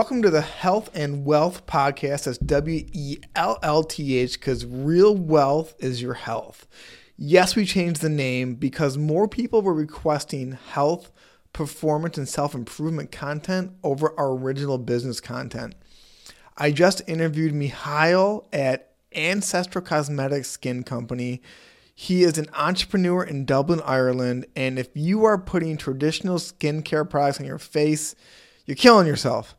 Welcome to the Health and Wellth Podcast. That's W E L L T H because real wealth is your health. Yes, we changed the name because more people were requesting health, performance, and self improvement content over our original business content. I just interviewed Mihael at Ancestral Cosmetics Skin Company. He is an entrepreneur in Dublin, Ireland. And if you are putting traditional skincare products on your face, you're killing yourself.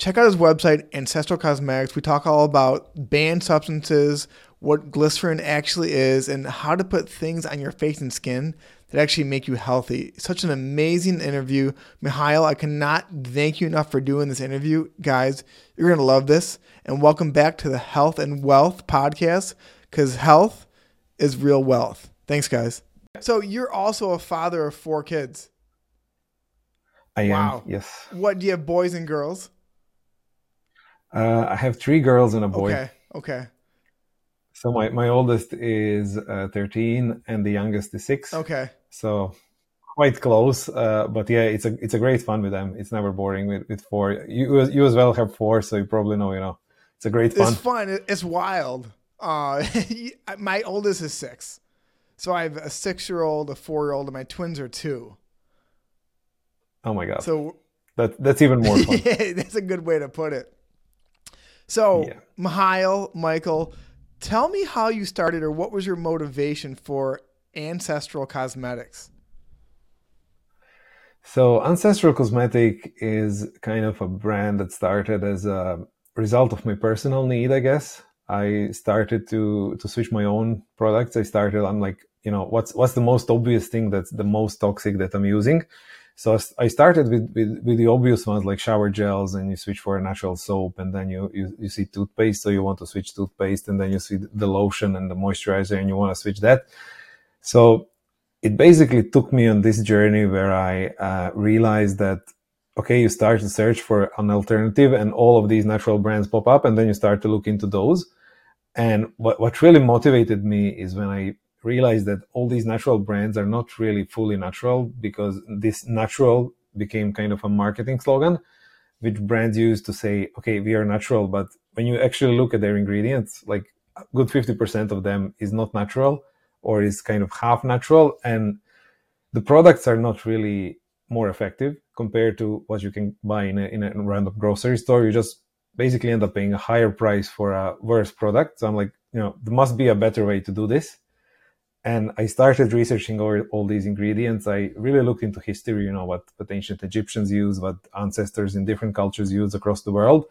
Check out his website, Ancestral Cosmetics. We talk all about banned substances, what glycerin actually is, and how to put things on your face and skin that actually make you healthy. Such an amazing interview. Mihael, I cannot thank you enough for doing this interview. Guys, you're going to love this. And welcome back to the Health and Wellth podcast because health is real wealth. Thanks, guys. So, you're also a father of four kids. I Wow. am, yes. What do you have, boys and girls? Uh, I have three girls and a boy. Okay. Okay. So my, my oldest is uh, 13 and the youngest is six. Okay. So quite close. Uh, but yeah, it's a it's a great fun with them. It's never boring with, with four. You you as well have four, so you probably know. You know, it's a great fun. It's fun. It's wild. Uh, my oldest is six. So I have a six year old, a four year old, and my twins are two. Oh my god, So that that's even more fun. that's a good way to put it. So, Yeah. Mihael, Michael, tell me how you started or what was your motivation for Ancestral Cosmetics? So Ancestral Cosmetic is kind of a brand that started as a result of my personal need, I guess. I started to to switch my own products. I started, I'm like, you know, what's what's the most obvious thing that's the most toxic that I'm using? So I started with, with, with the obvious ones like shower gels and you switch for a natural soap and then you, you, you see toothpaste. So you want to switch toothpaste and then you see the lotion and the moisturizer and you want to switch that. So it basically took me on this journey where I uh, realized that okay, you start to search for an alternative, and all of these natural brands pop up, and then you start to look into those. And what what really motivated me is when I realized that all these natural brands are not really fully natural because this natural became kind of a marketing slogan, which brands use to say, okay, we are natural, but when you actually look at their ingredients, like a good 50% of them is not natural or is kind of half natural and the products are not really more effective compared to what you can buy in a, in a random grocery store. You just basically end up paying a higher price for a worse product. So i'm like you know there must be a better way to do this and i started researching all, all these ingredients i really looked into history you know what, what ancient egyptians use what ancestors in different cultures use across the world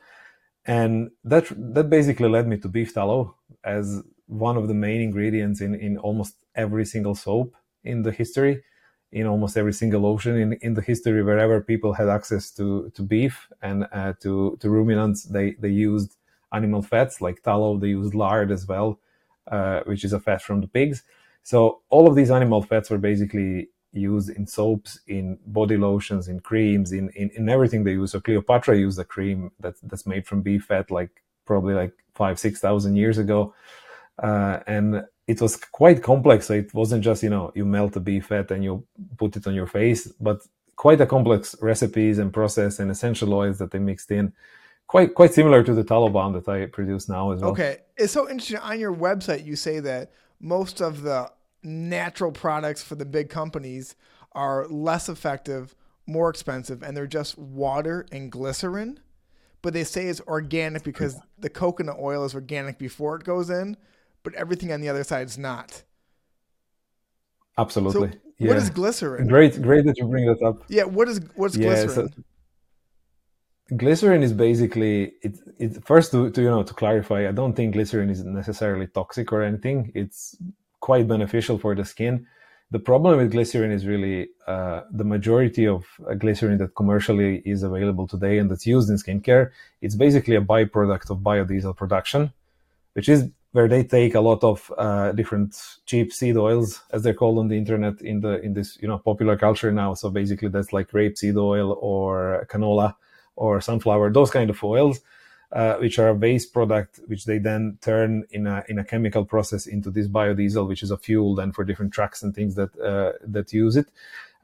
and that that basically led me to beef tallow as one of the main ingredients in, in almost every single soap in the history, in almost every single ocean in, in the history, wherever people had access to, to beef and uh, to, to ruminants, they, they used animal fats like tallow, they used lard as well, uh, which is a fat from the pigs. So all of these animal fats were basically used in soaps, in body lotions, in creams, in, in, in everything they use. So Cleopatra used a cream that's, that's made from beef fat, like probably like five, 6,000 years ago uh, and it was quite complex. So it wasn't just you know you melt the beef fat and you put it on your face, but quite a complex recipes and process and essential oils that they mixed in. Quite quite similar to the tallow balm that I produce now as well. Okay. It's so interesting. On your website, you say that most of the natural products for the big companies are less effective, more expensive, and they're just water and glycerin. But they say it's organic because the coconut oil is organic before it goes in, but everything on the other side is not. So, Absolutely. what is glycerin? Great, great that you bring that up. Yeah, what is what's Yeah, glycerin? so glycerin is basically it. It first to, to you know to clarify. I don't think glycerin is necessarily toxic or anything. It's quite beneficial for the skin. The problem with glycerin is really uh, the majority of uh, glycerin that commercially is available today and that's used in skincare. It's basically a byproduct of biodiesel production, which is where they take a lot of uh, different cheap seed oils, as they're called on the internet in the in this you know popular culture now. So basically, that's like rapeseed oil or canola or sunflower, those kind of oils, uh, which are a waste product, which they then turn in a in a chemical process into this biodiesel, which is a fuel then for different trucks and things that uh, that use it.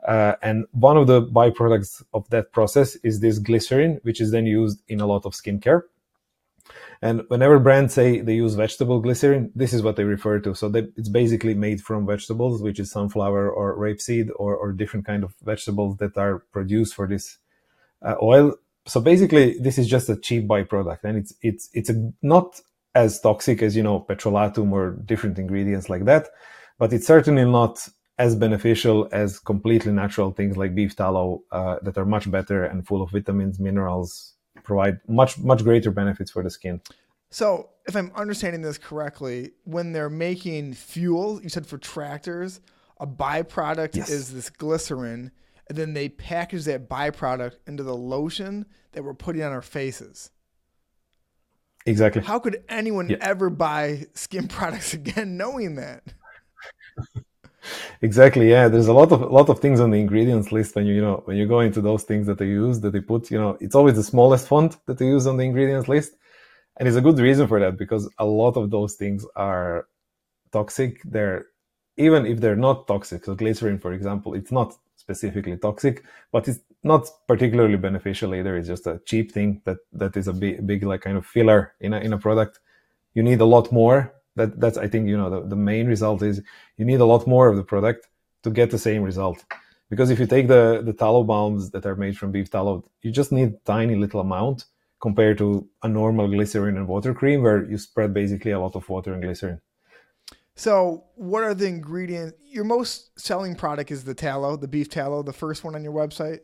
Uh, and one of the byproducts of that process is this glycerin, which is then used in a lot of skincare. And whenever brands say they use vegetable glycerin, this is what they refer to. So they, it's basically made from vegetables, which is sunflower or rapeseed or, or different kind of vegetables that are produced for this uh, oil. So basically, this is just a cheap byproduct, and it's it's it's a, not as toxic as you know petrolatum or different ingredients like that, but it's certainly not as beneficial as completely natural things like beef tallow uh, that are much better and full of vitamins, minerals, provide much much greater benefits for the skin. So, if I'm understanding this correctly, when they're making fuel, you said for tractors, a byproduct yes. is this glycerin, and then they package that byproduct into the lotion that we're putting on our faces. Exactly. How could anyone yeah. ever buy skin products again knowing that? exactly yeah there's a lot of a lot of things on the ingredients list when you you know when you go into those things that they use that they put you know it's always the smallest font that they use on the ingredients list and it's a good reason for that because a lot of those things are toxic they're even if they're not toxic so glycerin for example it's not specifically toxic but it's not particularly beneficial either it's just a cheap thing that that is a big, big like kind of filler in a, in a product you need a lot more that that's I think you know the, the main result is you need a lot more of the product to get the same result. Because if you take the the tallow balms that are made from beef tallow, you just need tiny little amount compared to a normal glycerin and water cream where you spread basically a lot of water and glycerin. So, what are the ingredients? Your most selling product is the tallow, the beef tallow, the first one on your website.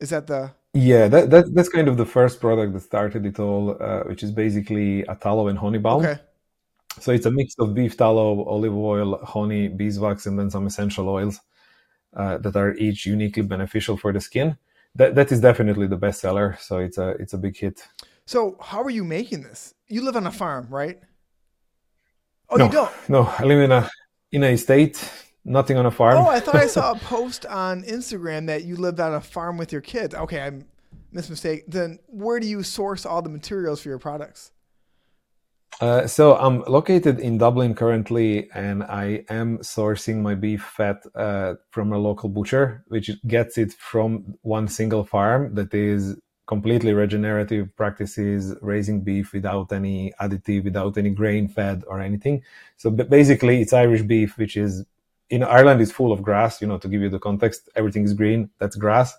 Is that the? Yeah, that, that that's kind of the first product that started it all, uh, which is basically a tallow and honey balm. Okay. So it's a mix of beef tallow, olive oil, honey, beeswax, and then some essential oils uh, that are each uniquely beneficial for the skin. That that is definitely the best seller. So it's a it's a big hit. So how are you making this? You live on a farm, right? Oh, no, you don't? No, I live in a in a estate, nothing on a farm. Oh, I thought I saw a post on Instagram that you lived on a farm with your kids. Okay, I'm mismistake. Then where do you source all the materials for your products? Uh, so I'm located in Dublin currently, and I am sourcing my beef fat uh, from a local butcher, which gets it from one single farm that is completely regenerative practices, raising beef without any additive, without any grain fed or anything. So basically, it's Irish beef, which is in Ireland is full of grass. You know, to give you the context, everything is green. That's grass.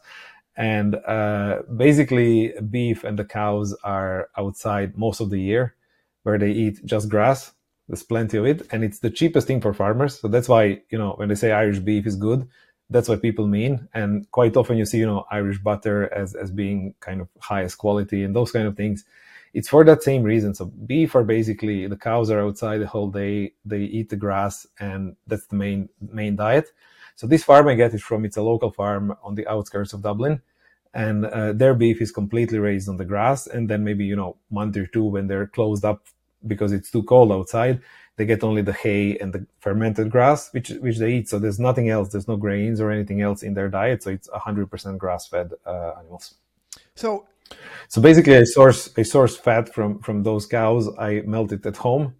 And uh, basically, beef and the cows are outside most of the year where they eat just grass. There's plenty of it, and it's the cheapest thing for farmers. So that's why you know when they say Irish beef is good, that's what people mean. And quite often you see you know Irish butter as as being kind of highest quality and those kind of things. It's for that same reason. So beef are basically the cows are outside the whole day. They eat the grass, and that's the main main diet. So this farm I get it from. It's a local farm on the outskirts of Dublin and uh, their beef is completely raised on the grass and then maybe you know month or two when they're closed up because it's too cold outside they get only the hay and the fermented grass which which they eat. So there's nothing else. There's no grains or anything else in their diet. So it's 100% grass fed uh, animals. So so basically i source i source fat from from those cows. I melt it at home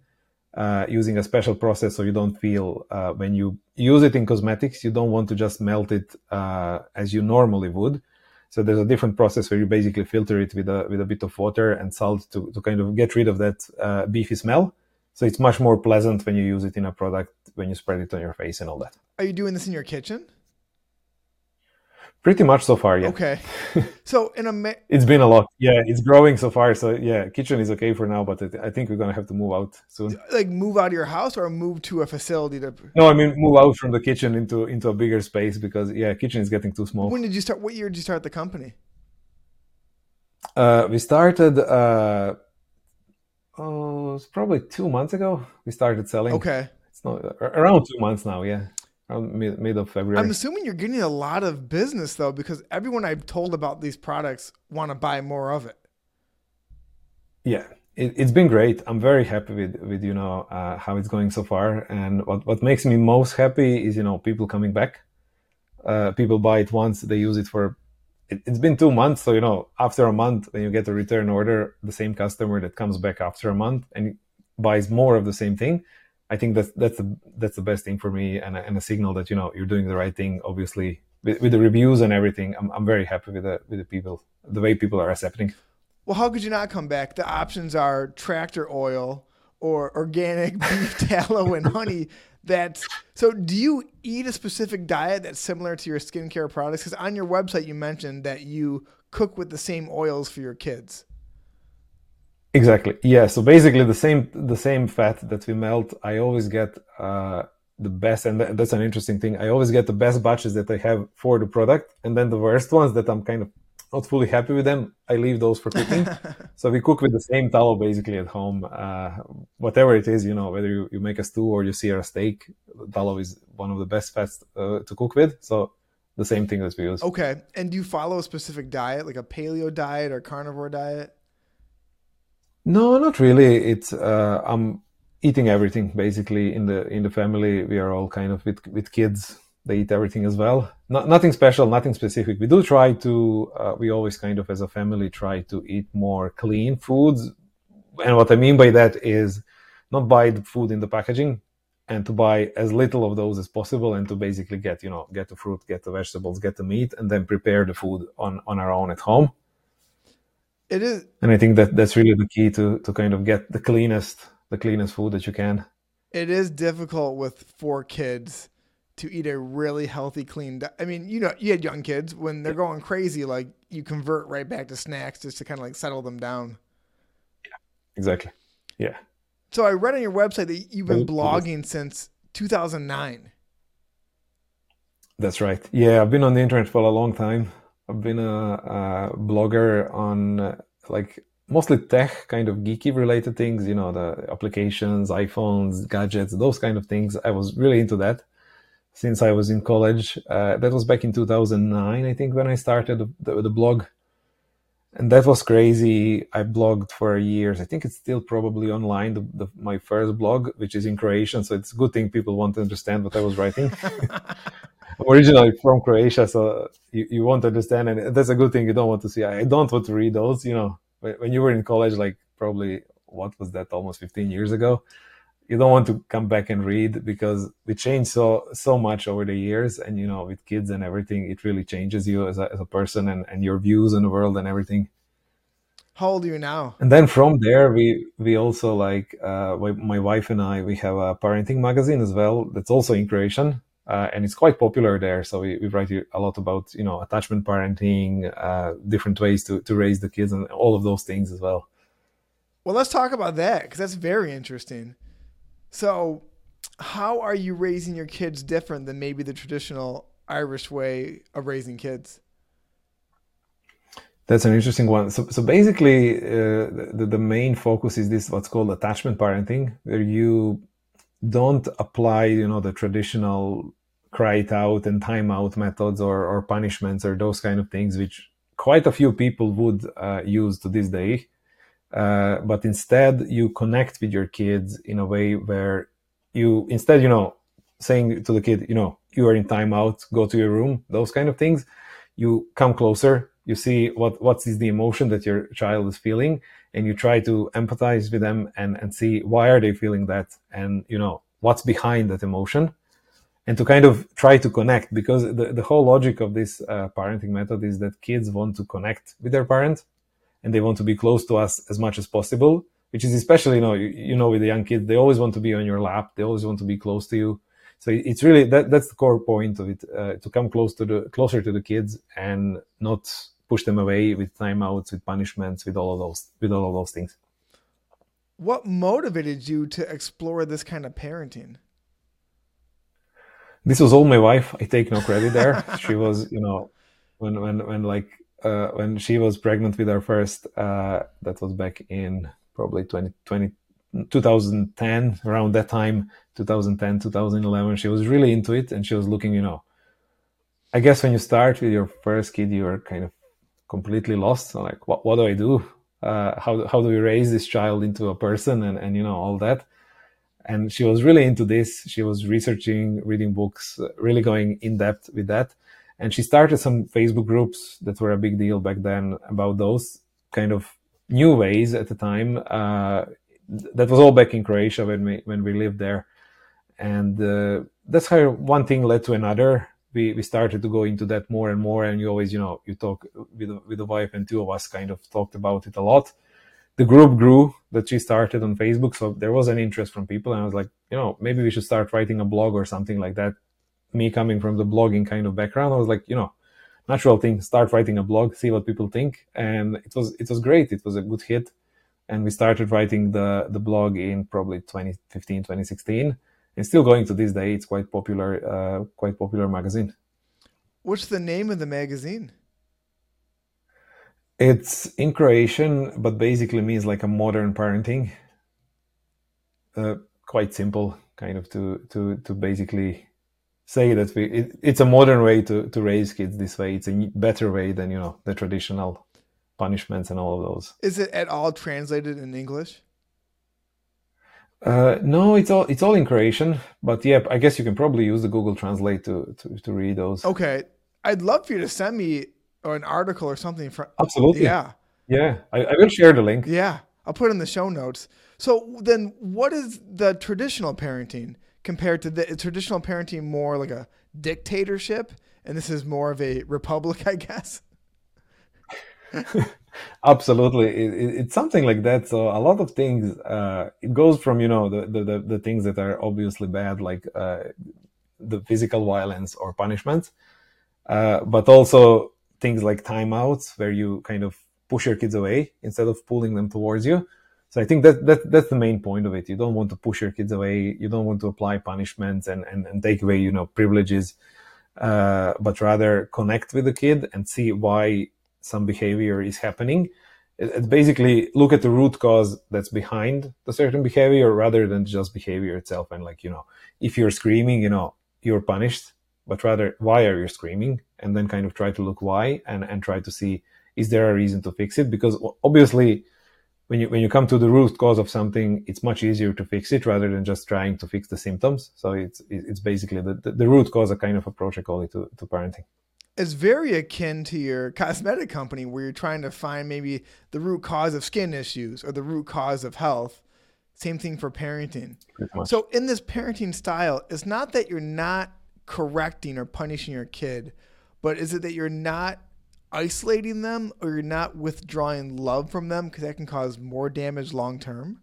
uh, using a special process so you don't feel uh, when you use it in cosmetics you don't want to just melt it uh, as you normally would. So there's a different process where you basically filter it with a with a bit of water and salt to to kind of get rid of that uh, beefy smell. So it's much more pleasant when you use it in a product when you spread it on your face and all that. Are you doing this in your kitchen? Pretty much so far, yeah. Okay. So in a ma- it's been a lot. Yeah, it's growing so far. So yeah, kitchen is okay for now, but I think we're gonna have to move out soon. Like move out of your house or move to a facility to. No, I mean move out from the kitchen into into a bigger space because yeah, kitchen is getting too small. When did you start? What year did you start the company? Uh, we started. Uh, oh, it's probably two months ago. We started selling. Okay. It's not around two months now. Yeah around mid, mid of February. I'm assuming you're getting a lot of business though, because everyone I've told about these products want to buy more of it. Yeah, it, has been great. I'm very happy with with you know uh, how it's going so far, and what what makes me most happy is you know people coming back. Uh, people buy it once, they use it for. It, it's been two months, so you know after a month, when you get a return order, the same customer that comes back after a month and buys more of the same thing I think that's that's the that's the best thing for me and a, and a signal that you know you're doing the right thing. Obviously, with, with the reviews and everything, I'm, I'm very happy with the with the people, the way people are accepting. Well, how could you not come back? The options are tractor oil or organic beef tallow and honey. That's so. Do you eat a specific diet that's similar to your skincare products? Because on your website you mentioned that you cook with the same oils for your kids. Exactly. Yeah. So basically, the same the same fat that we melt, I always get uh, the best, and that's an interesting thing. I always get the best batches that I have for the product, and then the worst ones that I'm kind of not fully happy with them, I leave those for cooking. so we cook with the same tallow basically at home. Uh, whatever it is, you know, whether you, you make a stew or you sear a steak, tallow is one of the best fats uh, to cook with. So the same thing that we use. Okay. And do you follow a specific diet, like a paleo diet or carnivore diet? No, not really. It's uh, I'm eating everything basically in the in the family. We are all kind of with with kids they eat everything as well. Not, nothing special, nothing specific. We do try to, uh, we always kind of as a family try to eat more clean foods. And what I mean by that is not buy the food in the packaging and to buy as little of those as possible and to basically get, you know, get the fruit, get the vegetables, get the meat, and then prepare the food on, on our own at home. It is. And I think that that's really the key to, to kind of get the cleanest, the cleanest food that you can. It is difficult with four kids to eat a really healthy, clean. Di- I mean, you know, you had young kids when they're going crazy, like you convert right back to snacks just to kind of like settle them down. Yeah, exactly. Yeah. So I read on your website that you've been blogging since 2009. That's right. Yeah, I've been on the internet for a long time. I've been a, a blogger on uh, like mostly tech kind of geeky related things, you know, the applications, iPhones, gadgets, those kind of things. I was really into that since I was in college. Uh, that was back in 2009, I think, when I started the, the, blog. And that was crazy. I blogged for years. I think it's still probably online, the, the, my first blog, which is in Croatian. So it's a good thing people want to understand what I was writing. Originally from Croatia, so you, you won't understand. And that's a good thing you don't want to see. I don't want to read those. You know, when you were in college, like probably, what was that, almost 15 years ago? You don't want to come back and read because we change so so much over the years and you know with kids and everything it really changes you as a, as a person and, and your views on the world and everything. How old are you now? And then from there we we also like uh, my wife and i we have a parenting magazine as well that's also in croatian uh, and it's quite popular there. So we, we write a lot about you know attachment parenting uh, different ways to, to raise the kids and all of those things as well. Well let's talk about that because that's very interesting so, how are you raising your kids different than maybe the traditional Irish way of raising kids? That's an interesting one. So, so basically, uh, the, the main focus is this what's called attachment parenting, where you don't apply, you know, the traditional cry it out and time out methods or, or punishments or those kind of things, which quite a few people would uh, use to this day. Uh, but instead you connect with your kids in a way where you instead you know saying to the kid you know you are in timeout go to your room those kind of things you come closer you see what what is the emotion that your child is feeling and you try to empathize with them and and see why are they feeling that and you know what's behind that emotion and to kind of try to connect because the, the whole logic of this uh, parenting method is that kids want to connect with their parent and they want to be close to us as much as possible which is especially you know you, you, know with the young kids they always want to be on your lap. They always want to be close to you. So it's really that that's the core point of it uh, to come close to the closer to the kids and not push them away with timeouts with punishments with all of those with all of those things. What motivated you to explore this kind of parenting? This was all my wife. I take no credit there. She was you know when when when like uh, when she was pregnant with our first, uh, that was back in probably 2020, 2010, around that time, 2010, 2011. She was really into it and she was looking, you know, I guess when you start with your first kid, you're kind of completely lost. So like, what, what do I do? Uh, how, how do we raise this child into a person and, and, you know, all that. And she was really into this. She was researching, reading books, really going in depth with that and she started some Facebook groups that were a big deal back then about those kind of new ways at the time. Uh, that was all back in Croatia when we when we lived there, and uh, that's how one thing led to another. we, we started to go into that more and more. And you always, you know, you talk with, with the wife and two of us kind of talked about it a lot. The group grew that she started on Facebook. So there was an interest from people. And I was like, you know, maybe we should start writing a blog or something like that. Me coming from the blogging kind of background, I was like, you know, natural thing, start writing a blog, see what people think. And it was, it was great. It was a good hit. And we started writing the, the blog in probably 2015, 2016 and still going to this day. It's quite popular, uh, quite popular magazine. What's the name of the magazine? It's in Croatian, but basically means like a modern parenting. Uh, quite simple, kind of to to to basically say that we it, it's a modern way to to raise kids this way. It's a better way than you know the traditional punishments and all of those. Is it at all translated in English? Uh, no, it's all it's all in Croatian, but yeah, I guess you can probably use the Google Translate to to, to read those. Okay, I'd love for you to send me or an article or something from. Absolutely. Yeah. Yeah, I, I will share the link. Yeah, I'll put it in the show notes. So then, what is the traditional parenting compared to the traditional parenting? More like a dictatorship, and this is more of a republic, I guess. Absolutely, it, it, it's something like that. So a lot of things, uh, it goes from you know the, the the things that are obviously bad, like uh, the physical violence or punishment, uh, but also things like timeouts, where you kind of push your kids away instead of pulling them towards you. So I think that, that that's the main point of it. You don't want to push your kids away. You don't want to apply punishments and and, and take away you know privileges, uh, but rather connect with the kid and see why some behavior is happening. It's basically look at the root cause that's behind the certain behavior rather than just behavior itself. And like, you know, if you're screaming, you know, you're punished, but rather why are you screaming? And then kind of try to look why and, and try to see, is there a reason to fix it? Because obviously when you, when you come to the root cause of something, it's much easier to fix it rather than just trying to fix the symptoms. So it's, it's basically the, the, the root cause, a kind of approach I call it to, to parenting it's very akin to your cosmetic company where you're trying to find maybe the root cause of skin issues or the root cause of health. Same thing for parenting. So in this parenting style, it's not that you're not correcting or punishing your kid, but is it that you're not isolating them or you're not withdrawing love from them because that can cause more damage long term?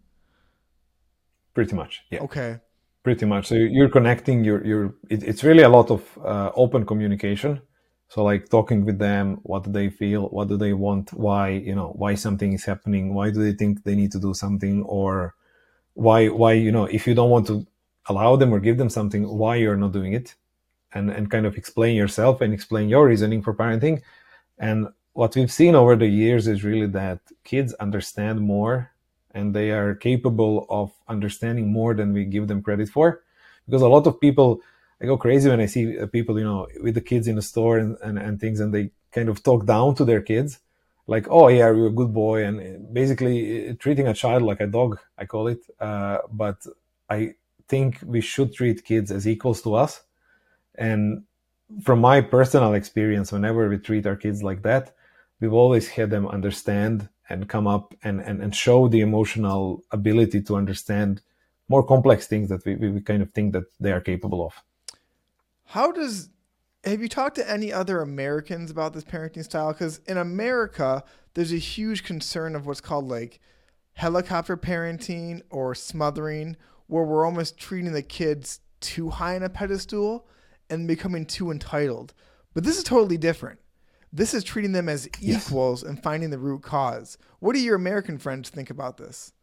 Pretty much. Yeah. Okay. Pretty much. So you're connecting. You're you're. It, it's really a lot of uh, open communication so like talking with them, what do they feel? What do they want? Why, you know, why something is happening? Why do they think they need to do something? Or why, why, you know, if you don't want to allow them or give them something, why you're not doing it? And, and kind of explain yourself and explain your reasoning for parenting. And what we've seen over the years is really that kids understand more and they are capable of understanding more than we give them credit for. Because a lot of people, I go crazy when I see uh, people, you know, with the kids in the store and, and, and things, and they kind of talk down to their kids, like, oh, yeah, you're a good boy. And uh, basically uh, treating a child like a dog, I call it. Uh, but I think we should treat kids as equals to us. And from my personal experience, whenever we treat our kids like that, we've always had them understand and come up and, and, and show the emotional ability to understand more complex things that we, we kind of think that they are capable of. How does have you talked to any other Americans about this parenting style? Because in America, there's a huge concern of what's called like helicopter parenting or smothering, where we're almost treating the kids too high on a pedestal and becoming too entitled. But this is totally different. This is treating them as equals yes. and finding the root cause. What do your American friends think about this?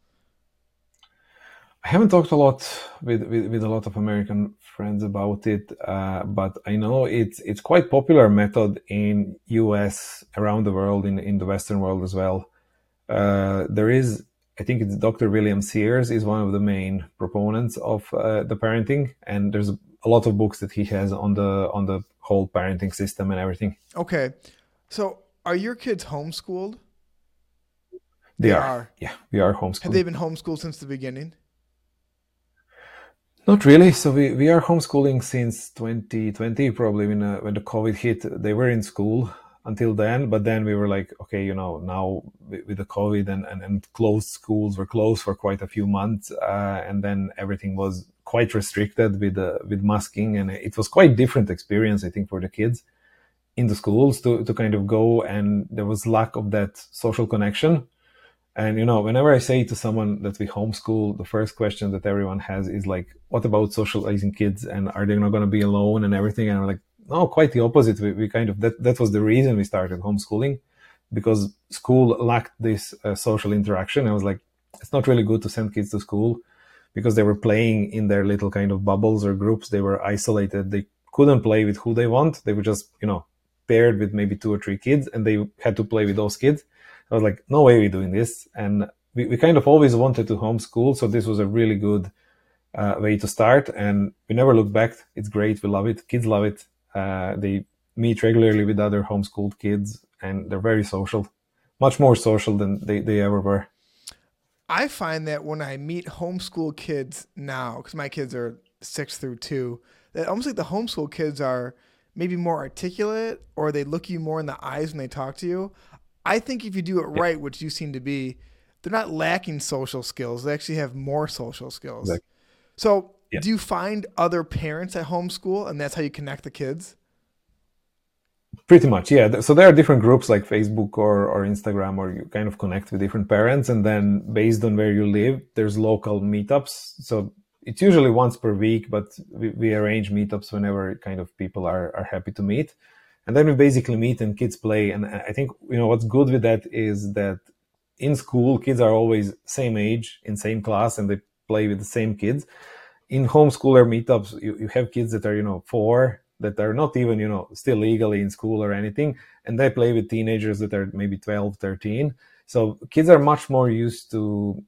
I haven't talked a lot with, with, with, a lot of American friends about it, uh, but I know it's it's quite popular method in U.S. around the world in in the Western world as well. Uh, there is, I think it's Dr. William Sears is one of the main proponents of uh, the parenting, and there's a lot of books that he has on the on the whole parenting system and everything. Okay, so are your kids homeschooled? They, they are. are. Yeah, we are homeschooled. Have they been homeschooled since the beginning? Not really. So we, we are homeschooling since 2020, probably when, uh, when the COVID hit. They were in school until then, but then we were like, okay, you know, now with, the COVID and, and, and closed schools were closed for quite a few months. Uh, and then everything was quite restricted with uh, with masking, and it was quite different experience, I think, for the kids in the schools to to kind of go, and there was lack of that social connection. And you know, whenever I say to someone that we homeschool, the first question that everyone has is like, "What about socializing kids? And are they not going to be alone and everything?" And I'm like, "No, quite the opposite. We, we kind of that that was the reason we started homeschooling." because school lacked this uh, social interaction. I was like, it's not really good to send kids to school because they were playing in their little kind of bubbles or groups. They were isolated. They couldn't play with who they want. They were just, you know, paired with maybe two or three kids and they had to play with those kids. I was like, no way we're doing this. And we, we kind of always wanted to homeschool. So this was a really good uh, way to start. And we never look back. It's great. We love it. Kids love it. Uh, they meet regularly with other homeschooled kids and they're very social, much more social than they, they ever were. I find that when I meet homeschool kids now, because my kids are six through two, that almost like the homeschool kids are maybe more articulate or they look you more in the eyes when they talk to you. I think if you do it right, which you seem to be, they're not lacking social skills. They actually have more social skills. Exactly. So, yeah. do you find other parents at homeschool and that's how you connect the kids? Pretty much, yeah. So there are different groups like Facebook or, or Instagram, or you kind of connect with different parents, and then based on where you live, there's local meetups. So it's usually once per week, but we, we arrange meetups whenever kind of people are are happy to meet, and then we basically meet and kids play. And I think you know what's good with that is that in school kids are always same age in same class and they play with the same kids. In homeschooler meetups, you, you have kids that are you know four that are not even you know still legally in school or anything and they play with teenagers that are maybe 12 13 so kids are much more used to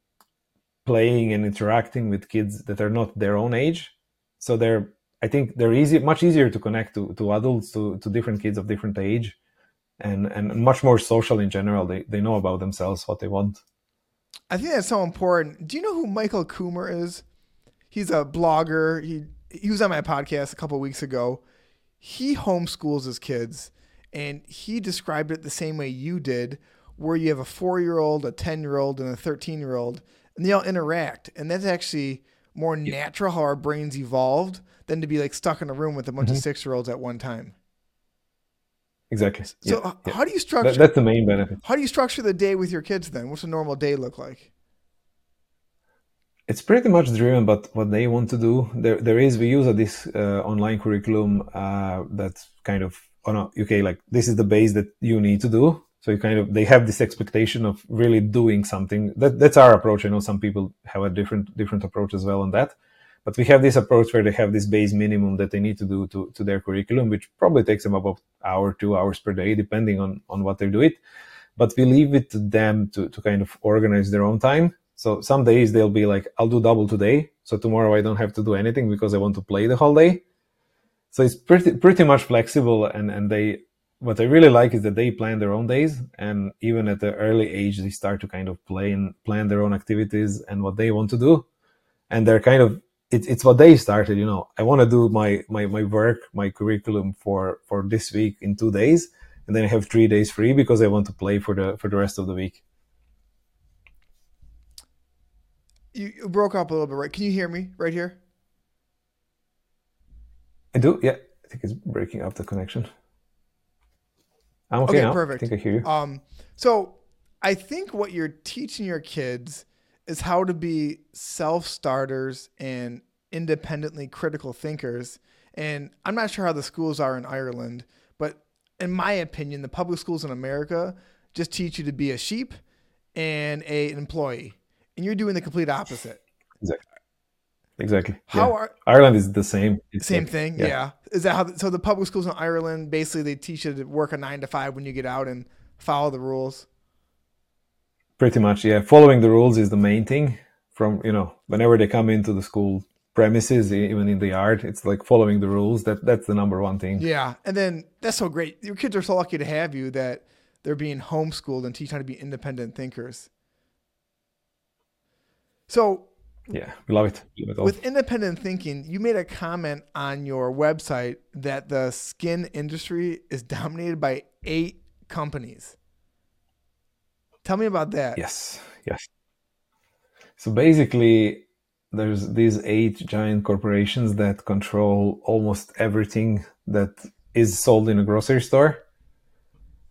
playing and interacting with kids that are not their own age. So they're i think they're easy much easier to connect to, to adults to, to different kids of different age and and much more social in general. They, they know about themselves what they want. I think that's so important. Do you know who michael coomer is? He's a blogger. He he was on my podcast a couple weeks ago he homeschools his kids and he described it the same way you did where you have a four year old a 10 year old and a 13 year old and they all interact. And that's actually more natural how our brains evolved than to be like stuck in a room with a bunch mm-hmm. of six year olds at one time. Exactly. So yeah, yeah. how do you structure that, that's the main benefit. how do you structure the day with your kids then? What's a normal day look like it's pretty much driven by what they want to do. There, there is we use this uh, online curriculum uh, that's kind of oh okay, like this is the base that you need to do. So you kind of they have this expectation of really doing something. That that's our approach. I know some people have a different different approach as well on that, but we have this approach where they have this base minimum that they need to do to, to their curriculum, which probably takes them about hour two hours per day, depending on on what they do it. But we leave it to them to to kind of organize their own time so some days they'll be like, I'll do double today. So tomorrow I don't have to do anything because I want to play the whole day. So it's pretty, pretty much flexible. And, and they, what I really like is that they plan their own days. And even at the early age, they start to kind of play and plan their own activities and what they want to do. And they're kind of, it, it's what they started, you know, I want to do my, my, my work, my curriculum for, for this week in two days. And then I have three days free because I want to play for the, for the rest of the week. You broke up a little bit, right? Can you hear me right here? I do. Yeah, I think it's breaking up the connection. I'm okay, okay now. Perfect. I think I hear you. Um, so I think what you're teaching your kids is how to be self starters and independently critical thinkers. And I'm not sure how the schools are in Ireland, but in my opinion, the public schools in America just teach you to be a sheep and a, an employee and you're doing the complete opposite. Exactly. Exactly. How yeah. are Ireland is the same. It's same like, thing. Yeah. yeah. Is that how? So the public schools in Ireland basically they teach you to work a nine to five when you get out and follow the rules. Pretty much, yeah. Following the rules is the main thing. From you know, whenever they come into the school premises, even in the yard, it's like following the rules. That that's the number one thing. Yeah, and then that's so great. Your kids are so lucky to have you that they're being homeschooled and teach how to be independent thinkers. So yeah, we love it. Love it with independent thinking, you made a comment on your website that the skin industry is dominated by eight companies. Tell me about that. Yes, yes. So basically, there's these eight giant corporations that control almost everything that is sold in a grocery store.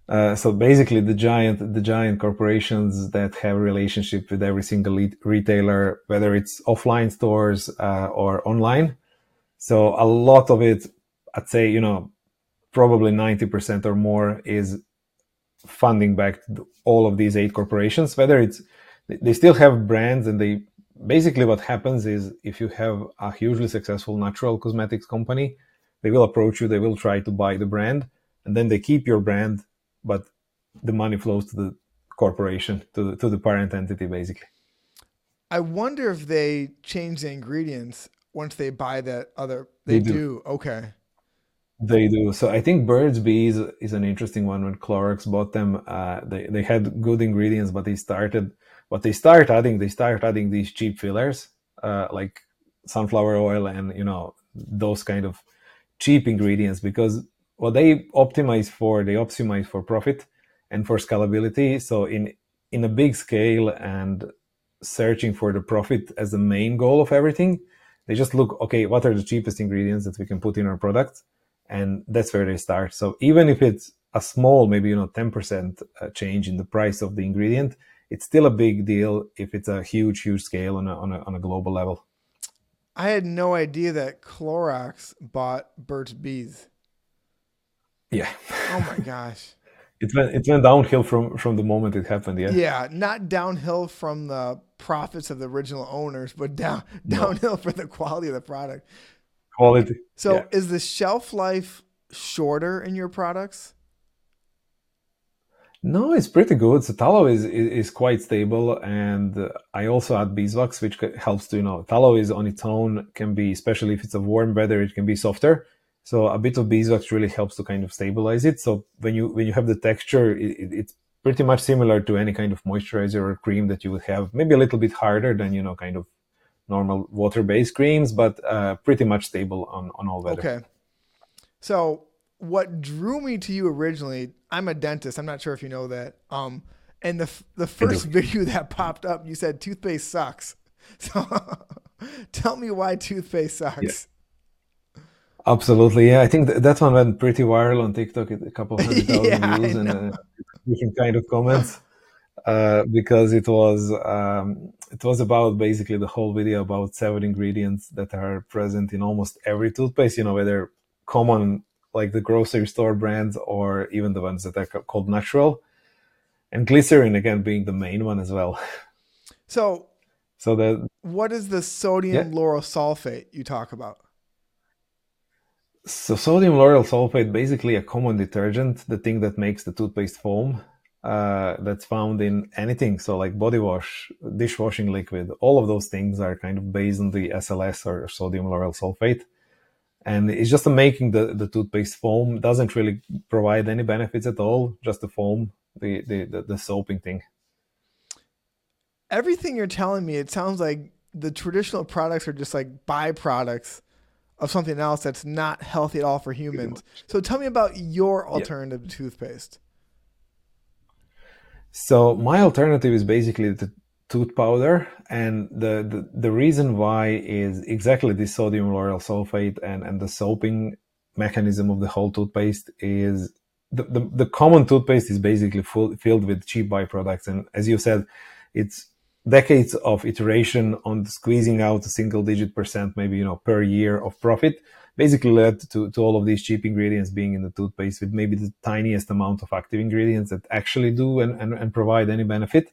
Uh, so basically, the giant the giant corporations that have relationship with every single retailer, whether it's offline stores uh, or online. So a lot of it, I'd say, you know, probably ninety percent or more is funding back all of these eight corporations. Whether it's they still have brands and they basically what happens is if you have a hugely successful natural cosmetics company, they will approach you, they will try to buy the brand, and then they keep your brand, but the money flows to the corporation, to the, to the parent entity, basically. I wonder if they change the ingredients once they buy that other. They, they do. do. Okay. They do. So I think Burt's Bees is an interesting one. When Clorox bought them, uh, they they had good ingredients, but they started what they start adding. They start adding these cheap fillers, uh, like sunflower oil and you know those kind of cheap ingredients because what they optimize for, they optimize for profit and for scalability. So in in a big scale and searching for the profit as the main goal of everything, they just look okay. What are the cheapest ingredients that we can put in our product? and that's where they start. So even if it's a small, maybe you know, ten percent uh, change in the price of the ingredient, it's still a big deal if it's a huge, huge scale on a on a, on a global level. I had no idea that Clorox bought Burt's Bees. Yeah. Oh my gosh. it went it went downhill from from the moment it happened. Yeah. Yeah, not downhill from the profits of the original owners, but down downhill no. for the quality of the product quality. So yeah. is the shelf life shorter in your products? No, it's pretty good. So tallow is, is, is quite stable, and I also add beeswax, which helps to you know tallow is on its own can be, especially if it's a warm weather, it can be softer. So a bit of beeswax really helps to kind of stabilize it. So when you when you have the texture, it, it's pretty much similar to any kind of moisturizer or cream that you would have. Maybe a little bit harder than you know kind of normal water-based creams, but uh, pretty much stable on, on all weather. Okay. So what drew me to you originally, I'm a dentist. I'm not sure if you know that. Um, and the the first video that popped up, you said toothpaste sucks. So tell me why toothpaste sucks. Yeah. Absolutely, yeah. I think th- that one went pretty viral on TikTok. A couple hundred thousand yeah, views and uh, different kind of comments. Uh, because it was um, it was about basically the whole video about seven ingredients that are present in almost every toothpaste. You know, whether common like the grocery store brands or even the ones that are called natural, and glycerin again being the main one as well. So, so the what is the sodium yeah. lauryl sulfate you talk about? So sodium lauryl sulfate, basically a common detergent, the thing that makes the toothpaste foam uh, that's found in anything. So like body wash, dishwashing liquid, all of those things are kind of based on the SLS or sodium lauryl sulfate. And it's just making the, the toothpaste foam doesn't really provide any benefits at all, just the foam, the, the, the, the soaping thing. Everything you're telling me, it sounds like the traditional products are just like byproducts of something else that's not healthy at all for humans. So tell me about your alternative yeah. toothpaste. So my alternative is basically the tooth powder, and the, the, the reason why is exactly the sodium lauryl sulfate and, and the soaping mechanism of the whole toothpaste is the, the, the common toothpaste is basically full, filled with cheap byproducts, and as you said, it's decades of iteration on squeezing out a single digit percent, maybe you know per year of profit basically led to, to all of these cheap ingredients being in the toothpaste with maybe the tiniest amount of active ingredients that actually do and, and, and provide any benefit.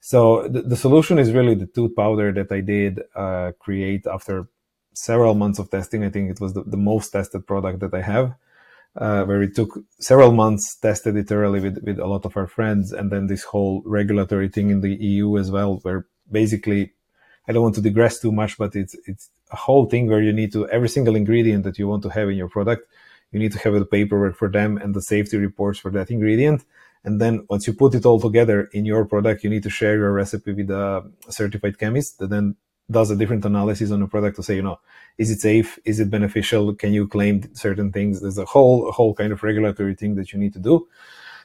So the, the solution is really the tooth powder that I did uh, create after several months of testing. I think it was the, the most tested product that I have, uh, where it took several months, tested it thoroughly with, with a lot of our friends, and then this whole regulatory thing in the EU as well, where basically I don't want to digress too much, but it's it's a whole thing where you need to every single ingredient that you want to have in your product, you need to have the paperwork for them and the safety reports for that ingredient. And then once you put it all together in your product, you need to share your recipe with a certified chemist that then does a different analysis on a product to say, you know, is it safe? Is it beneficial? Can you claim certain things? There's a whole, a whole kind of regulatory thing that you need to do.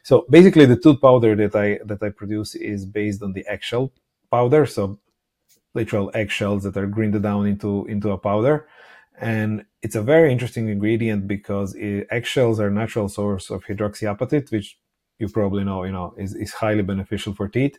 So basically the tooth powder that I, that I produce is based on the eggshell powder. So literal eggshells that are grinded down into into a powder. And it's a very interesting ingredient because it, eggshells are natural source of hydroxyapatite, which you probably know, you know, is, is highly beneficial for teeth.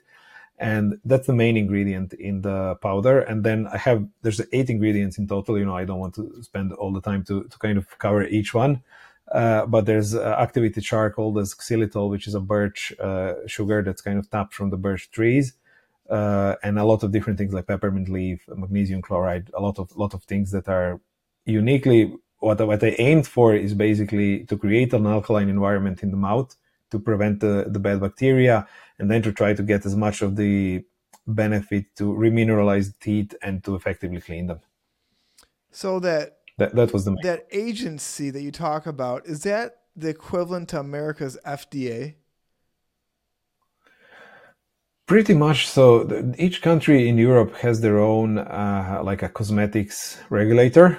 And that's the main ingredient in the powder. And then I have, there's eight ingredients in total. You know, I don't want to spend all the time to, to kind of cover each one. Uh, but there's uh, activated charcoal, there's xylitol, which is a birch uh, sugar that's kind of tapped from the birch trees, uh, and a lot of different things like peppermint leaf, magnesium chloride, a lot of lot of things that are uniquely what what I aimed for is basically to create an alkaline environment in the mouth to prevent the, the bad bacteria, and then to try to get as much of the benefit to remineralize teeth and to effectively clean them. So that that, that was the main. that agency that you talk about. Is that the equivalent to America's FDA? Pretty much so. Each country in Europe has their own, uh, like a cosmetics regulator,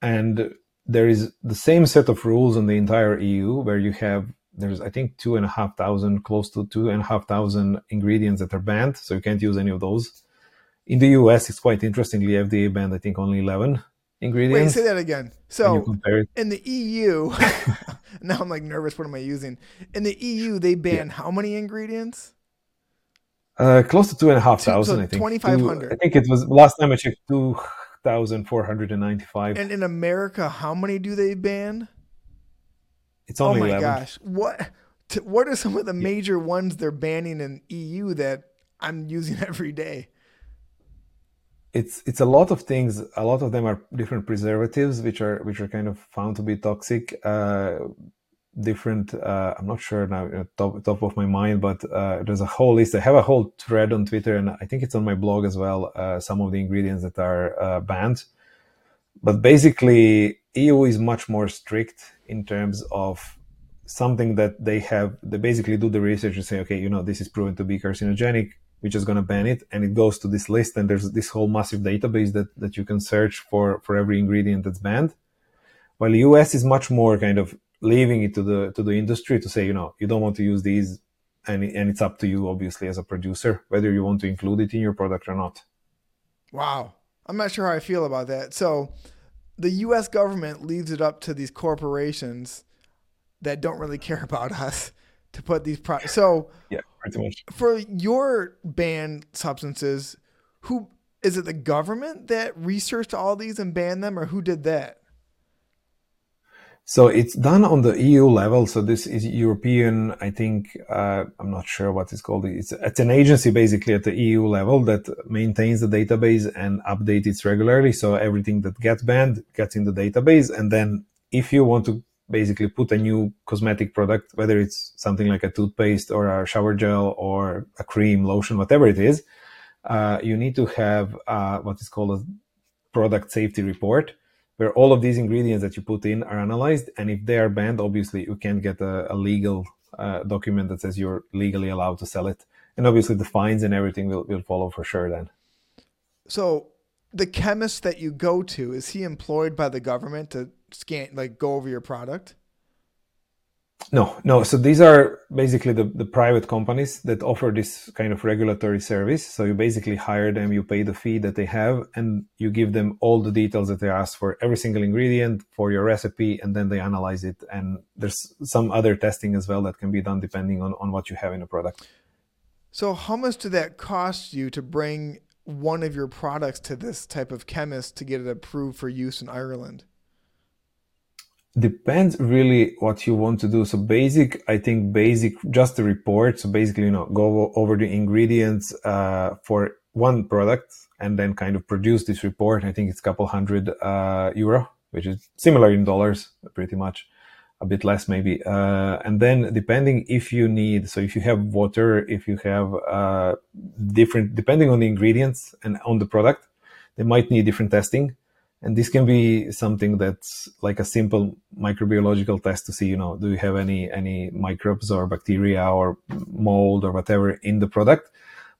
and there is the same set of rules in the entire EU where you have there's I think two and a half thousand, close to two and a half thousand ingredients that are banned, so you can't use any of those. In the US, it's quite interestingly FDA banned I think only eleven ingredients. Wait, say that again. So in the EU, now I'm like nervous. What am I using? In the EU, they ban yeah. how many ingredients? Uh, close to two and a half thousand. So I think twenty five hundred. I think it was last time I checked two thousand four hundred and ninety five. And in America, how many do they ban? It's only. Oh my 11. gosh! What? What are some of the major ones they're banning in EU that I'm using every day? it's it's a lot of things. A lot of them are different preservatives, which are which are kind of found to be toxic. Uh, different. Uh, I'm not sure now, top top of my mind, but uh, there's a whole list. I have a whole thread on Twitter, and I think it's on my blog as well. Uh, some of the ingredients that are uh, banned, but basically, EU is much more strict in terms of something that they have. They basically do the research and say, okay, you know, this is proven to be carcinogenic. We're just going to ban it. And it goes to this list and there's this whole massive database that, that you can search for for every ingredient that's banned. While the us is much more kind of leaving it to the to the industry to say you know you don't want to use these and, and it's up to you obviously as a producer whether you want to include it in your product or not. Wow. I'm not sure how i feel about that. So the us government leaves it up to these corporations that don't really care about us to put these products. So yeah, pretty much. For your banned substances, who is it? The government that researched all these and banned them, or who did that? So it's done on the EU level. So this is European. I think uh, I'm not sure what it's called. It's it's an agency basically at the EU level that maintains the database and updates it regularly. So everything that gets banned gets in the database, and then if you want to basically put a new cosmetic product, whether it's something like a toothpaste or a shower gel or a cream, lotion, whatever it is, uh, you need to have uh, what is called a product safety report, where all of these ingredients that you put in are analyzed. And if they are banned, obviously you can't get a, a legal uh, document that says you're legally allowed to sell it. And obviously the fines and everything will, will follow for sure then. So the chemist that you go to, is he employed by the government to scan like go over your product? No, no. So these are basically the, the private companies that offer this kind of regulatory service. So you basically hire them, you pay the fee that they have, and you give them all the details that they ask for every single ingredient for your recipe, and then they analyze it. And there's some other testing as well that can be done depending on, on what you have in a product. So how much did that cost you to bring one of your products to this type of chemist to get it approved for use in Ireland? Depends really what you want to do. So basic i think basic just the report. So basically you know go over the ingredients uh, for one product and then kind of produce this report. I think it's a couple hundred uh, euro which is similar in dollars pretty much. A bit less maybe. Uh, and then depending if you need so if you have water if you have uh, different depending on the ingredients and on the product they might need different testing and this can be something that's like a simple microbiological test to see you know do you have any any microbes or bacteria or mold or whatever in the product.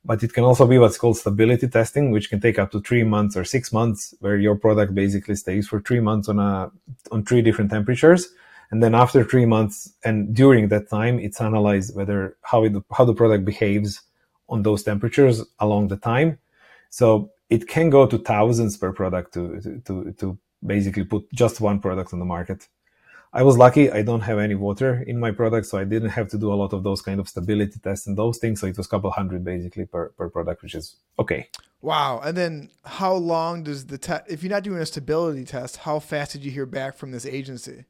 But it can also be what's called stability testing which can take up to three months or six months where your product basically stays for three months on a on three different temperatures. And then after three months and during that time it's analyzed whether how it, how the product behaves on those temperatures along the time. So it can go to thousands per product to to to basically put just one product on the market. I was lucky. I don't have any water in my product, so I didn't have to do a lot of those kind of stability tests and those things. So it was a couple hundred basically per, per product, which is okay. Wow. And then how long does the test, if you're not doing a stability test, how fast did you hear back from this agency?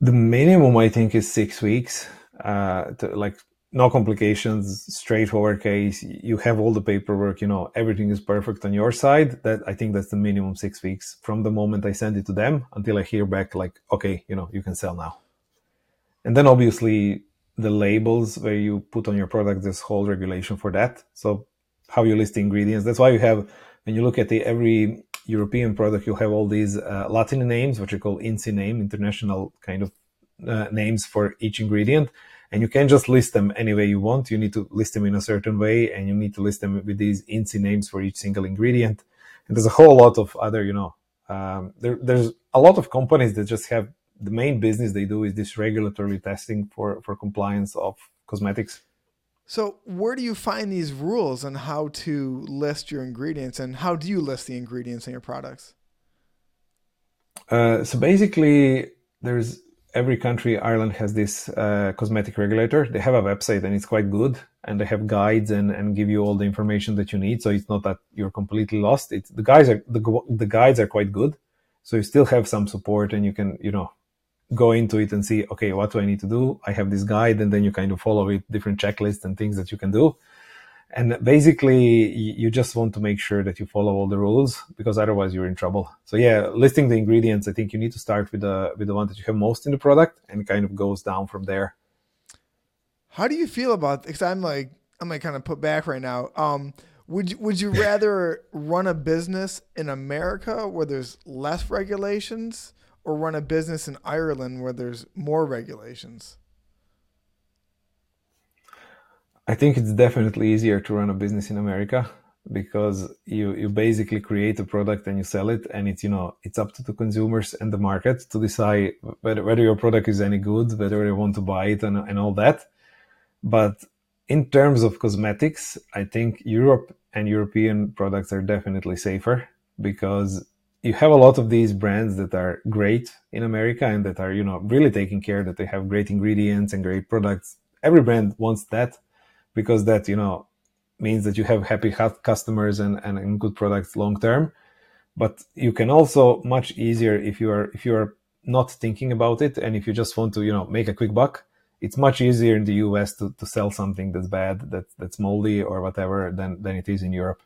The minimum, I think, is six weeks. Uh, to, like no complications, straightforward case. You have all the paperwork, you know, everything is perfect on your side. That I think that's the minimum six weeks from the moment I send it to them until I hear back, like, okay, you know, you can sell now. And then obviously the labels where you put on your product, this whole regulation for that. So how you list the ingredients. That's why you have, when you look at the every European product, you have all these uh, Latin names, which are called INCI name, international kind of uh, names for each ingredient and you can't just list them any way you want. You need to list them in a certain way, and you need to list them with these INCI names for each single ingredient. And there's a whole lot of other, you know, um, there, there's a lot of companies that just have the main business they do is this regulatory testing for for compliance of cosmetics. So, where do you find these rules on how to list your ingredients, and how do you list the ingredients in your products? Uh, so basically, there's every country, Ireland has this uh, cosmetic regulator. They have a website and it's quite good, and they have guides and, and give you all the information that you need. So it's not that you're completely lost. It's the guys are the the guides are quite good, so you still have some support and you can you know go into it and see okay what do I need to do. I have this guide, and then you kind of follow it, different checklists and things that you can do and basically you just want to make sure that you follow all the rules because otherwise you're in trouble. So yeah listing the ingredients i think you need to start with the with the one that you have most in the product and kind of goes down from there. How do you feel about because i'm like i'm like kind of put back right now. Um would you, would you rather run a business in america where there's less regulations or run a business in ireland where there's more regulations I think it's definitely easier to run a business in America because you you basically create a product and you sell it and it's you know it's up to the consumers and the market to decide whether, whether your product is any good whether they want to buy it and, and all that. But in terms of cosmetics i think europe and european products are definitely safer because you have a lot of these brands that are great in america and that are you know really taking care that they have great ingredients and great products. Every brand wants that because that you know means that you have happy customers and, and, and good products long term. But you can also much easier if you are if you are not thinking about it and if you just want to you know make a quick buck it's much easier in the us to, to sell something that's bad that that's moldy or whatever than than it is in europe.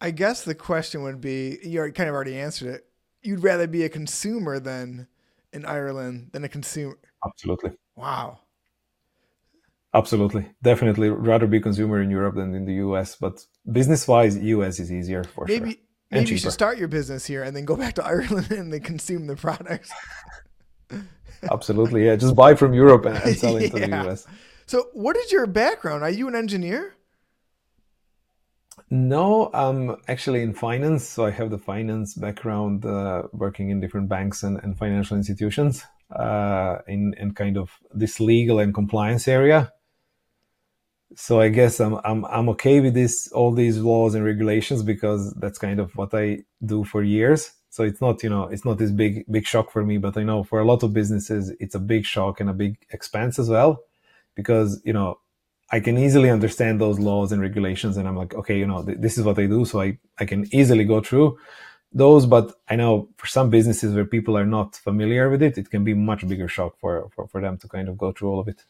I guess the question would be you kind of already answered it you'd rather be a consumer than in ireland than a consumer. Absolutely. Wow Absolutely, definitely rather be consumer in Europe than in the US. But business wise, US is easier for maybe, sure. Maybe you should start your business here and then go back to Ireland and then consume the products. Absolutely, yeah. Just buy from Europe and, and sell into yeah. the US. So, what is your background? Are you an engineer? No, I'm actually in finance. So I have the finance background, uh, working in different banks and, and financial institutions uh, in, in kind of this legal and compliance area so I guess I'm I'm I'm okay with this all these laws and regulations because that's kind of what I do for years. So it's not you know it's not this big big shock for me, but I know for a lot of businesses it's a big shock and a big expense as well, because you know I can easily understand those laws and regulations, and I'm like okay you know th- this is what I do, so I I can easily go through those. But I know for some businesses where people are not familiar with it, it can be much bigger shock for for, for them to kind of go through all of it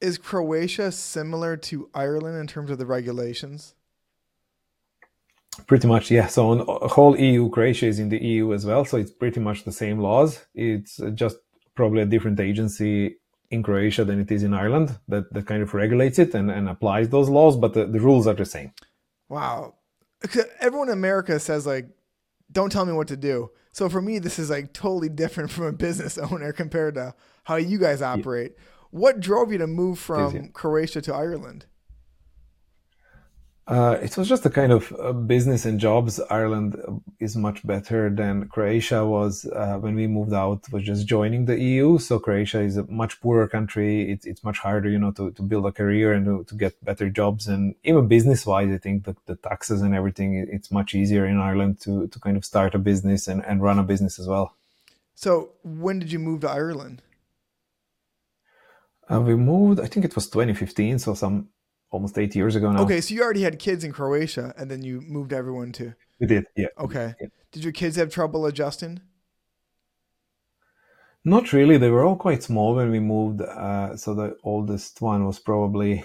is Croatia similar to Ireland in terms of the regulations? Pretty much, yeah. So on whole EU, Croatia is in the EU as well, so it's pretty much the same laws. It's uh, just probably a different agency in Croatia than it is in Ireland that, that kind of regulates it and, and applies those laws, but the, the rules are the same. Wow. Everyone in America says like, don't tell me what to do. So for me, this is like totally different from a business owner compared to how you guys operate. Yeah what drove you to move from Croatia to Ireland? Uh, it was just a kind of uh, business and jobs. Ireland is much better than Croatia was uh, when we moved out. Was just joining the EU, so Croatia is a much poorer country. It's it's much harder, you know, to, to build a career and to, to get better jobs. And even business wise, I think the, the taxes and everything it's much easier in Ireland to to kind of start a business and, and run a business as well. So when did you move to Ireland? Uh, we moved. I think it was 2015, so some almost eight years ago now. Okay, so you already had kids in Croatia, and then you moved everyone to. We did, yeah. Okay. Yeah. Did your kids have trouble adjusting? Not really. They were all quite small when we moved. Uh, so the oldest one was probably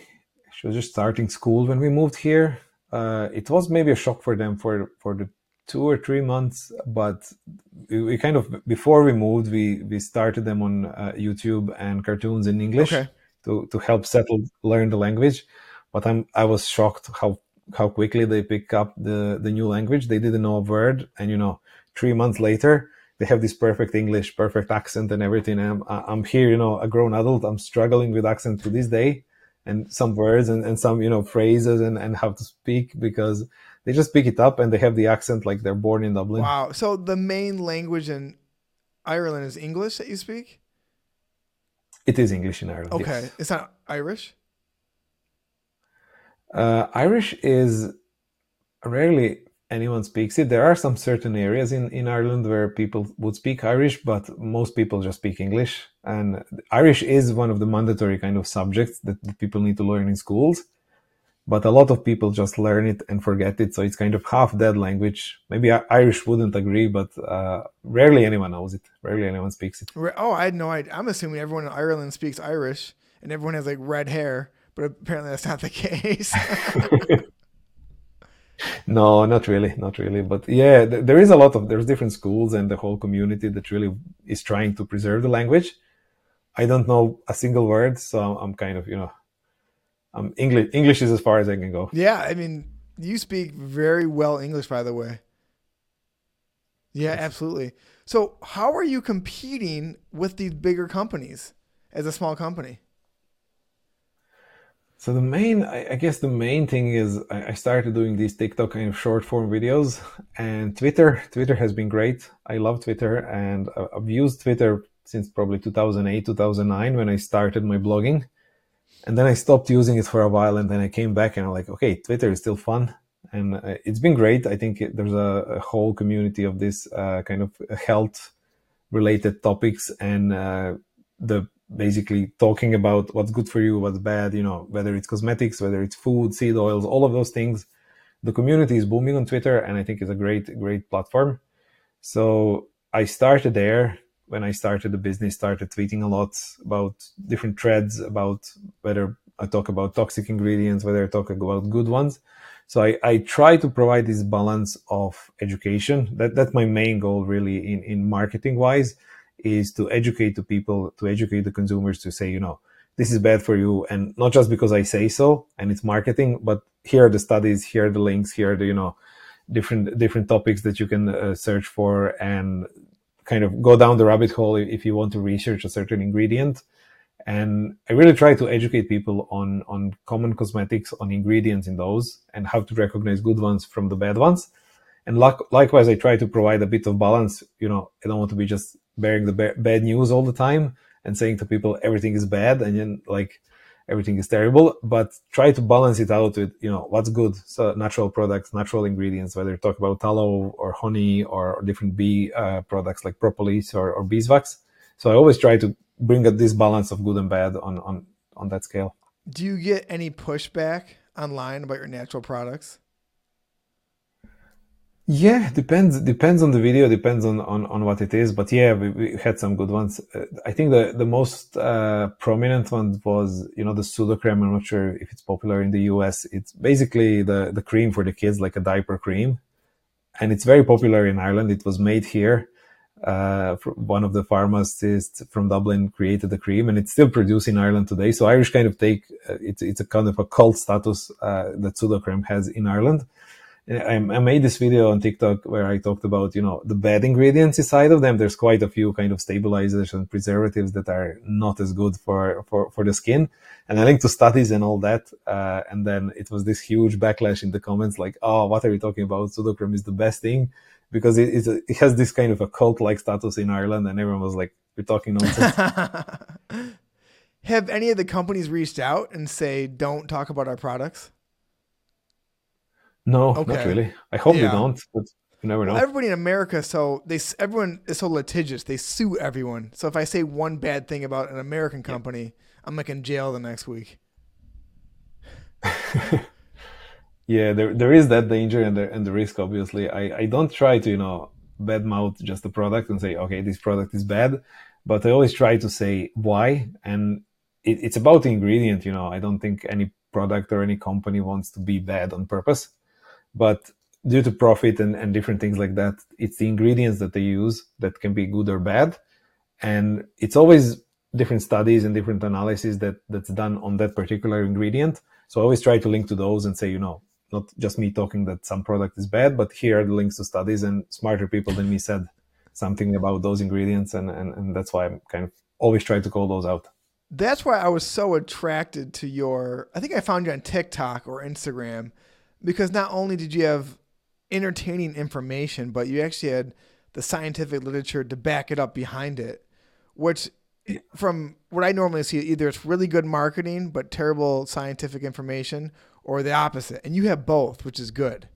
she was just starting school when we moved here. Uh, it was maybe a shock for them for for the two or three months, but we, we kind of before we moved, we we started them on uh, YouTube and cartoons in English Okay. to to help settle learn the language. But I'm I was shocked how how quickly they pick up the the new language. They didn't know a word, and you know, three months later, they have this perfect English, perfect accent, and everything. And I'm I'm here, you know, a grown adult. I'm struggling with accent to this day, and some words and, and some you know phrases and and how to speak because they just pick it up and they have the accent like they're born in Dublin. Wow. So the main language in Ireland is English that you speak? It is English in Ireland. Okay. yes. It's not Irish? Uh, Irish is rarely anyone speaks it. There are some certain areas in, in Ireland where people would speak Irish, but most people just speak English. And Irish is one of the mandatory kind of subjects that, that people need to learn in schools. But a lot of people just learn it and forget it. So it's kind of half dead language. Maybe Irish wouldn't agree, but uh, rarely anyone knows it. Rarely anyone speaks it. Oh, I had no idea. I'm assuming everyone in Ireland speaks Irish and everyone has like red hair, but apparently that's not the case. No, not really, not really. But yeah, th- there is a lot of there's different schools and the whole community that really is trying to preserve the language. I don't know a single word, so I'm kind of you know, Um, I'm English. English is as far as I can go. yeah, I mean, you speak very well English, by the way. Yeah, Yes. absolutely. So, how are you competing with these bigger companies as a small company? So the main, I, guess the main thing is I, I started doing these TikTok kind of short form videos and Twitter. Twitter has been great. I love Twitter and uh, I've used Twitter since probably 2008, 2009 when I started my blogging. And then I stopped using it for a while and then I came back and I'm like, okay, Twitter is still fun. And uh, it's been great. I think there's a, a whole community of this uh, kind of health related topics and uh, the basically talking about what's good for you, what's bad, you know, whether it's cosmetics, whether it's food, seed oils, all of those things. The community is booming on Twitter and I think it's a great, great platform. So I started there when I started the business, started tweeting a lot about different threads about whether I talk about toxic ingredients, whether I talk about good ones. So I, I try to provide this balance of education. That that's my main goal really in, in marketing wise is to educate the people, to educate the consumers to say, you know, this is bad for you. And not just because I say so and it's marketing, but here are the studies, here are the links, here are the, you know, different, different topics that you can uh, search for and kind of go down the rabbit hole if you want to research a certain ingredient. And I really try to educate people on, on common cosmetics, on ingredients in those and how to recognize good ones from the bad ones. And like, likewise, I try to provide a bit of balance. You know, I don't want to be just bearing the ba- bad news all the time and saying to people everything is bad and then like everything is terrible, but try to balance it out with, you know, what's good. So natural products, natural ingredients, whether you talk about tallow or honey or, different bee uh, products like propolis or, or beeswax. So I always try to bring up this balance of good and bad on, on, on that scale. Do you get any pushback online about your natural products? Yeah, depends depends on the video, depends on on, on what it is. But yeah, we, we had some good ones. Uh, I think the the most uh, prominent one was you know the Sudocrem. I'm not sure if it's popular in the US. It's basically the the cream for the kids, like a diaper cream, and it's very popular in Ireland. It was made here. Uh, one of the pharmacists from Dublin created the cream, and it's still produced in Ireland today. So Irish kind of take uh, it's it's a kind of a cult status uh, that Sudocrem has in Ireland I, I made this video on TikTok where I talked about, you know, the bad ingredients inside of them. There's quite a few kind of stabilizers and preservatives that are not as good for, for, for the skin. And I linked to studies and all that. Uh, and then it was this huge backlash in the comments like, oh, what are you talking about? Sudocrem is the best thing because it, a, it has this kind of a cult like status in Ireland. And everyone was like, you're talking nonsense. Have any of the companies reached out and say, don't talk about our products? No, okay. not really. I hope yeah. they don't, but you never know. Everybody in America, so they everyone is so litigious. They sue everyone. So if I say one bad thing about an American company, yeah. I'm like in jail the next week. yeah, there there is that danger and the and the risk. Obviously, I I don't try to you know badmouth just the product and say okay this product is bad, but I always try to say why and it, it's about the ingredient. You know, I don't think any product or any company wants to be bad on purpose but due to profit and, and different things like that, it's the ingredients that they use that can be good or bad. And it's always different studies and different analysis that that's done on that particular ingredient. So I always try to link to those and say, you know, not just me talking that some product is bad, but here are the links to studies and smarter people than me said something about those ingredients. And, and, and that's why I'm kind of always try to call those out. That's why I was so attracted to your, I think I found you on TikTok or Instagram because not only did you have entertaining information, but you actually had the scientific literature to back it up behind it, which from what I normally see, either it's really good marketing but terrible scientific information, or the opposite. And you have both, which is good.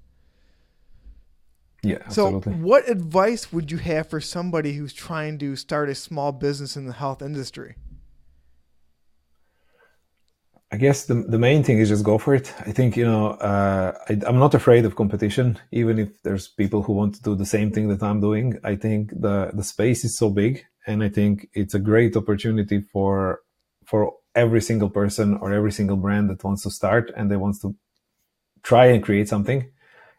Yeah, absolutely. So, what advice would you have for somebody who's trying to start a small business in the health industry? I guess the, the main thing is just go for it. I think, you know, uh, I, am not afraid of competition, even if there's people who want to do the same thing that I'm doing. I think the, the space is so big and I think it's a great opportunity for, for every single person or every single brand that wants to start and they wants to try and create something.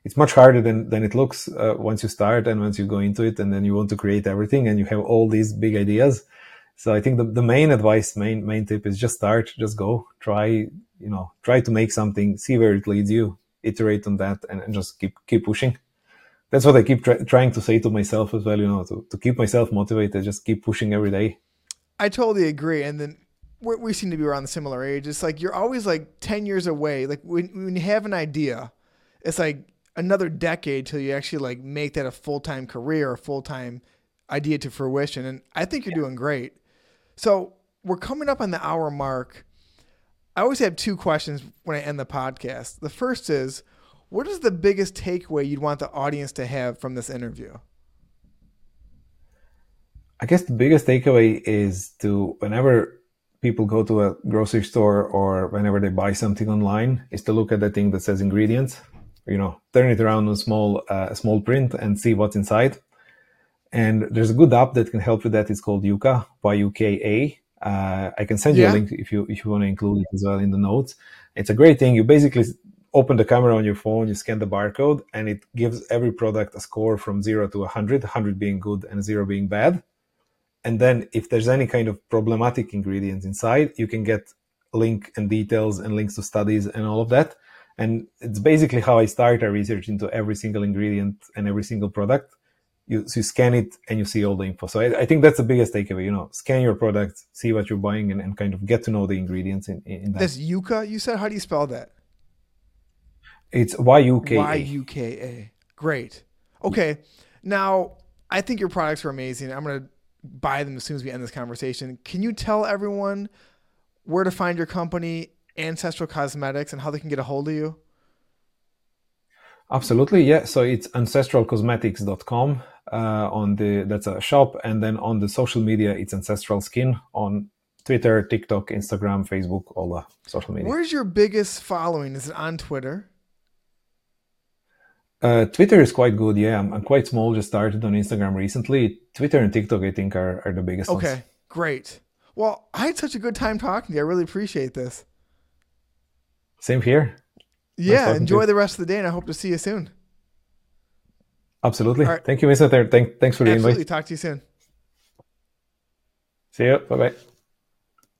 It's much harder than, than it looks uh, once you start and once you go into it and then you want to create everything and you have all these big ideas so I think the, the main advice, main main tip is just start, just go, try, you know, try to make something, see where it leads you, iterate on that, and, and just keep keep pushing. That's what I keep try, trying to say to myself as well, you know, to, to keep myself motivated, just keep pushing every day. I totally agree. And then we seem to be around the similar age. It's like you're always like 10 years away. Like when, when you have an idea, it's like another decade till you actually like make that a full time career, a full time idea to fruition. And I think you're yeah. doing great. So we're coming up on the hour mark. I always have two questions when I end the podcast. The first is, what is the biggest takeaway you'd want the audience to have from this interview? I guess the biggest takeaway is to whenever people go to a grocery store or whenever they buy something online, is to look at the thing that says ingredients. You know, turn it around on small uh, small print and see what's inside. And there's a good app that can help with that. It's called Yuka, Y-U-K-A. Uh, I can send you yeah. a link if you if you want to include it as well in the notes. It's a great thing. You basically open the camera on your phone, you scan the barcode, and it gives every product a score from zero to 100, 100 being good and zero being bad. And then if there's any kind of problematic ingredients inside, you can get link and details and links to studies and all of that. And it's basically how I start a research into every single ingredient and every single product you, so you scan it and you see all the info. So I, I, think that's the biggest takeaway. You know, scan your product, see what you're buying, and, and kind of get to know the ingredients in, in that. That's Yuka. You said how do you spell that? It's Y U K A. Y U K A. Great. Okay. Now I think your products are amazing. I'm gonna buy them as soon as we end this conversation. Can you tell everyone where to find your company, Ancestral Cosmetics, and how they can get a hold of you? Absolutely, yeah. So it's ancestralcosmetics.com uh, on the that's a shop, and then on the social media, it's Ancestral Skin on Twitter, TikTok, Instagram, Facebook, all the social media. Where's your biggest following? Is it on Twitter? Uh, Twitter is quite good. Yeah, I'm, I'm, quite small. Just started on Instagram recently. Twitter and TikTok, I think, are, are the biggest. Okay, ones. great. Well, I had such a good time talking to you. I really appreciate this. Same here. Yeah, nice enjoy the rest of the day, and I hope to see you soon. Absolutely. Right. Thank you, Mr. Thank, thanks for the Absolutely. invite. Talk to you soon. See you. Bye bye.